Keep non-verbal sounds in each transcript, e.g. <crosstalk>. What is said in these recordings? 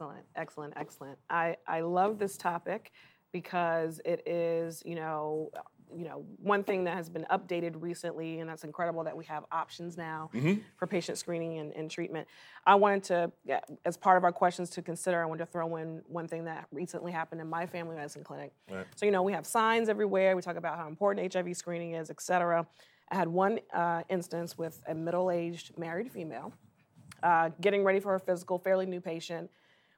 Excellent, excellent, excellent. I, I love this topic because it is, you know, you know, one thing that has been updated recently, and that's incredible that we have options now Mm-hmm. for patient screening and, and treatment. I wanted to, as part of our questions to consider, I wanted to throw in one thing that recently happened in my family medicine clinic. Right. So, you know, we have signs everywhere. We talk about how important HIV screening is, et cetera. I had one uh, instance with a middle aged married female uh, getting ready for her physical, fairly new patient.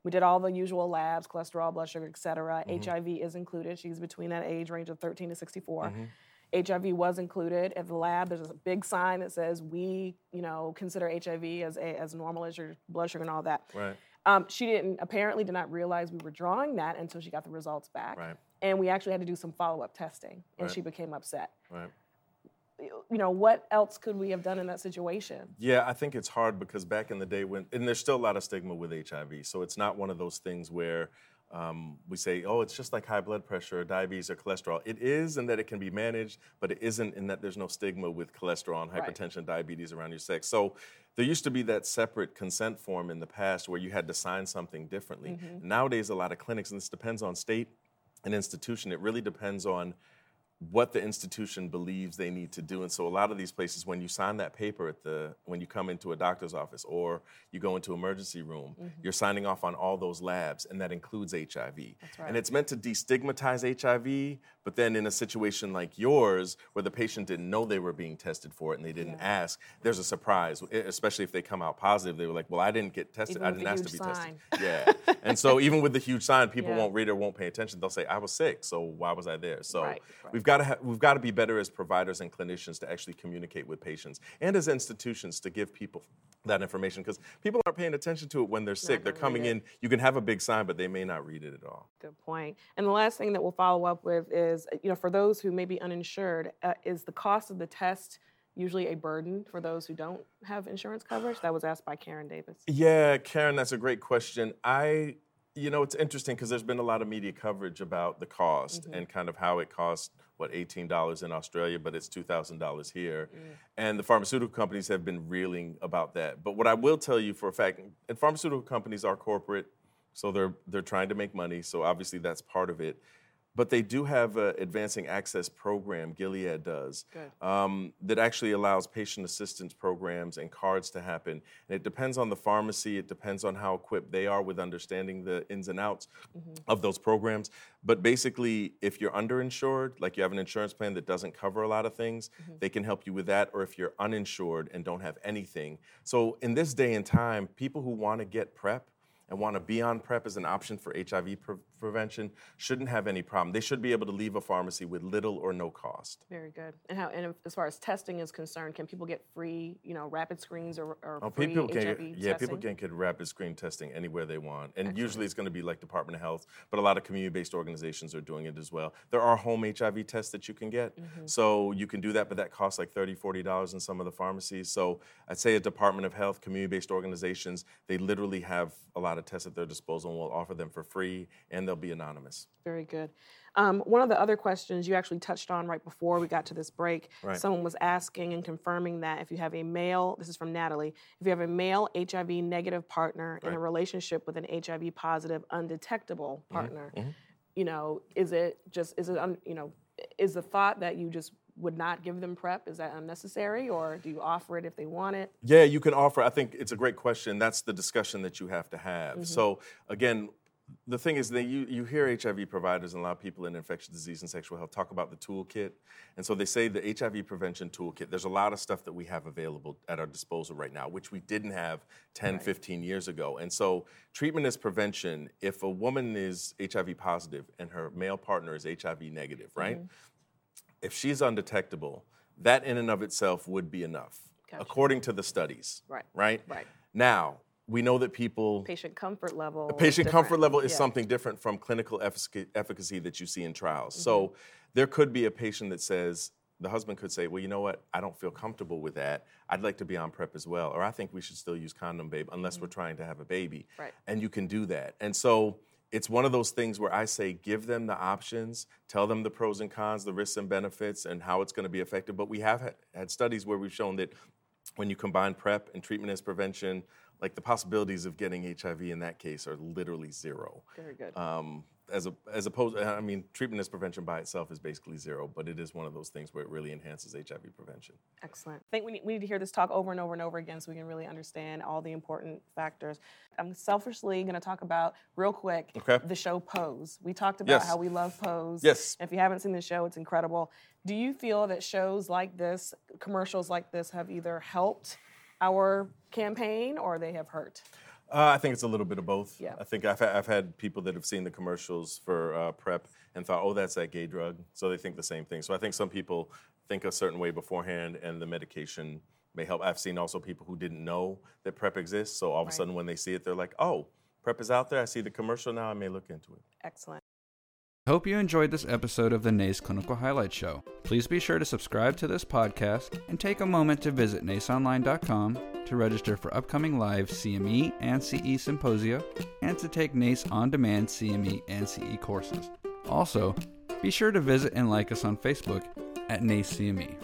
We did all the usual labs, cholesterol, blood sugar, et cetera. HIV is included. She's between that age range of 13 to 64. HIV was included at the lab. There's a big sign that says we, you know, consider HIV as a, as normal as your blood sugar and all that. Right. Um, she didn't apparently did not realize we were drawing that until she got the results back. Right. And we actually had to do some follow up testing, and Right. she became upset. Right. You know, what else could we have done in that situation? Yeah, I think it's hard because back in the day when, and there's still a lot of stigma with HIV. So it's not one of those things where um, we say, oh, it's just like high blood pressure or diabetes or cholesterol. It is in that it can be managed, but it isn't in that there's no stigma with cholesterol and Right. hypertension, diabetes around your sex. So there used to be that separate consent form in the past where you had to sign something differently. Nowadays, a lot of clinics, and this depends on state and institution, it really depends on what the institution believes they need to do. And so a lot of these places, when you sign that paper at the when you come into a doctor's office or you go into emergency room, you're signing off on all those labs, and that includes HIV. right. And it's meant to destigmatize HIV, but then in a situation like yours, where the patient didn't know they were being tested for it and they didn't ask, there's a surprise, especially if they come out positive. They were like, "Well, I didn't get tested. Even I didn't ask to be huge tested." Yeah. <laughs> and so even with the huge sign, people Yeah. won't read it or won't pay attention. They'll say, "I was sick, so why was I there?" So Right, right. we've got to ha- we've got to be better as providers and clinicians to actually communicate with patients and as institutions to give people that information because people aren't paying attention to it when they're sick. They're coming in. You can have a big sign, but they may not read it at all. Good point. And the last thing that we'll follow up with is, you know, for those who may be uninsured, uh, is the cost of the test usually a burden for those who don't have insurance coverage? That was asked by Karen Davis. Yeah, Karen, that's a great question. I, you know, it's interesting because there's been a lot of media coverage about the cost mm-hmm. and kind of how it costs, what, $18 in Australia, but it's $2,000 here. Mm. And the pharmaceutical companies have been reeling about that. But what I will tell you for a fact, and pharmaceutical companies are corporate, so they're, they're trying to make money, so obviously that's part of it. But they do have an advancing access program, Gilead does, um, that actually allows patient assistance programs and cards to happen. And it depends on the pharmacy, it depends on how equipped they are with understanding the ins and outs of those programs. But basically, if you're underinsured, like you have an insurance plan that doesn't cover a lot of things, they can help you with that. Or if you're uninsured and don't have anything. So in this day and time, people who want to get PrEP, and want to be on PrEP as an option for HIV pre- prevention shouldn't have any problem. They should be able to leave a pharmacy with little or no cost. Very good. And how? And as far as testing is concerned, can people get free, you know, rapid screens or, or Oh, free people can HIV get, yeah, testing? people can get rapid screen testing anywhere they want, and usually it's going to be like Department of Health, but a lot of community-based organizations are doing it as well. There are home HIV tests that you can get, Mm-hmm. so you can do that, but that costs like 30 dollars in some of the pharmacies. So I'd say a Department of Health, community-based organizations, they literally have a lot of tests at their disposal, and we'll offer them for free, and they'll be anonymous. Very good. Um, one of the other questions you actually touched on right before we got to this break, Right. someone was asking and confirming that if you have a male, this is from Natalie, if you have a male HIV negative partner in a relationship with an HIV positive undetectable Mm-hmm. partner, you know, is it just, is it, un, you know, is the thought that you just would not give them PrEP, is that unnecessary or do you offer it if they want it? Yeah, you can offer. I think it's a great question. That's the discussion that you have to have. Mm-hmm. So again, the thing is that you, you hear HIV providers and a lot of people in infectious disease and sexual health talk about the toolkit. And so they say the HIV prevention toolkit, there's a lot of stuff that we have available at our disposal right now, which we didn't have 10, 15 years ago. And so treatment is prevention. If a woman is HIV positive and her male partner is HIV negative, right? Mm-hmm. If she's undetectable, that in and of itself would be enough, Gotcha. according to the studies. Right, Right? right. Now, we know that people Patient comfort level. is patient different. comfort level is Yeah. something different from clinical efficacy, efficacy that you see in trials. Mm-hmm. So there could be a patient that says, the husband could say, well, you know what, I don't feel comfortable with that. I'd like to be on PrEP as well. Or I think we should still use condom, babe, unless we're trying to have a baby. Mm-hmm. Right. And you can do that. And so it's one of those things where I say, give them the options, tell them the pros and cons, the risks and benefits, and how it's going to be effective. But we have had, had studies where we've shown that when you combine PrEP and treatment as prevention, like the possibilities of getting HIV in that case are literally zero. Very good. Um, as a, as opposed, I mean, treatment as prevention by itself is basically zero, but it is one of those things where it really enhances HIV prevention. Excellent. I think we need, we need to hear this talk over and over and over again so we can really understand all the important factors. I'm selfishly going to talk about real quick Okay. the show Pose. We talked about Yes. how we love Pose. Yes. If you haven't seen the show, it's incredible. Do you feel that shows like this, commercials like this, have either helped our campaign or they have hurt? Uh, I think it's a little bit of both. Yeah. I think I've, I've had people that have seen the commercials for uh, PrEP and thought, oh, that's that gay drug. So they think the same thing. So I think some people think a certain way beforehand and the medication may help. I've seen also people who didn't know that PrEP exists. So all of a sudden when they see it, they're like, oh, PrEP is out there. I see the commercial now. I may look into it. Excellent. Hope you enjoyed this episode of the NACE Clinical Highlight Show. Please be sure to subscribe to this podcast and take a moment to visit naceonline.com to register for upcoming live CME and CE symposia and to take NACE on demand CME and CE courses. Also, be sure to visit and like us on Facebook at NACE CME.